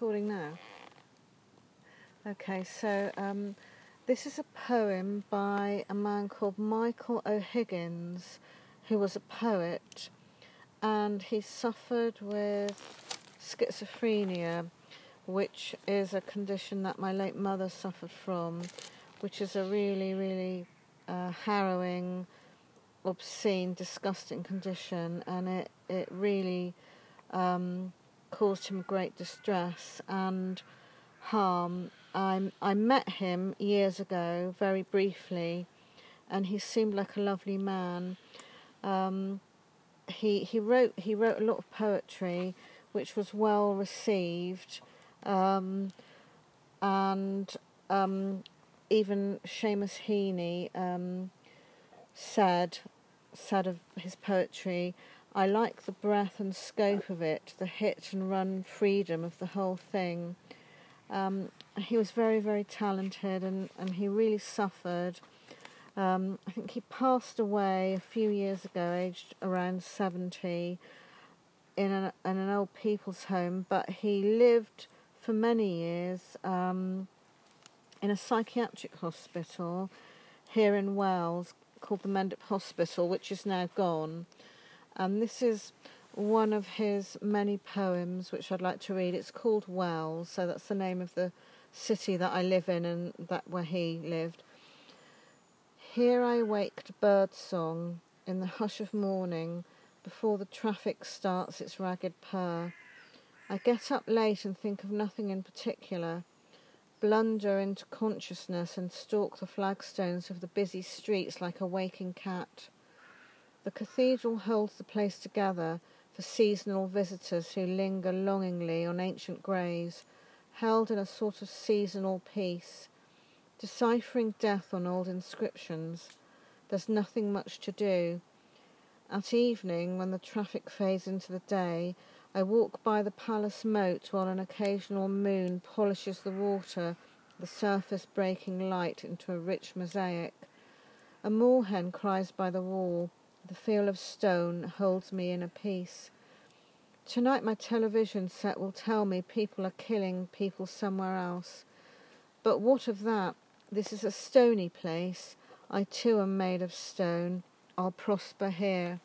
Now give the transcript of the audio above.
recording now? Okay, so um, this is a poem by a man called Michael O'Higgins, who was a poet, and he suffered with schizophrenia, which is a condition that my late mother suffered from, which is a really, really uh, harrowing, obscene, disgusting condition, and it, it really um, caused him great distress and harm. I, I met him years ago, very briefly, and he seemed like a lovely man. Um, he he wrote he wrote a lot of poetry, which was well received, um, and um, even Seamus Heaney um, said said of his poetry I like the breadth and scope of it, the hit and run freedom of the whole thing. Um, he was very, very talented and, and he really suffered. Um, I think he passed away a few years ago, aged around 70, in an, in an old people's home, but he lived for many years um, in a psychiatric hospital here in Wells called the Mendip Hospital, which is now gone. And this is one of his many poems which I'd like to read. It's called Wells, so that's the name of the city that I live in and that where he lived. Here I waked birdsong in the hush of morning before the traffic starts its ragged purr. I get up late and think of nothing in particular, blunder into consciousness and stalk the flagstones of the busy streets like a waking cat. The cathedral holds the place together for seasonal visitors who linger longingly on ancient graves, held in a sort of seasonal peace, deciphering death on old inscriptions. There's nothing much to do. At evening, when the traffic fades into the day, I walk by the palace moat while an occasional moon polishes the water, the surface breaking light into a rich mosaic. A moorhen cries by the wall. The feel of stone holds me in a peace. Tonight, my television set will tell me people are killing people somewhere else. But what of that? This is a stony place. I too am made of stone. I'll prosper here.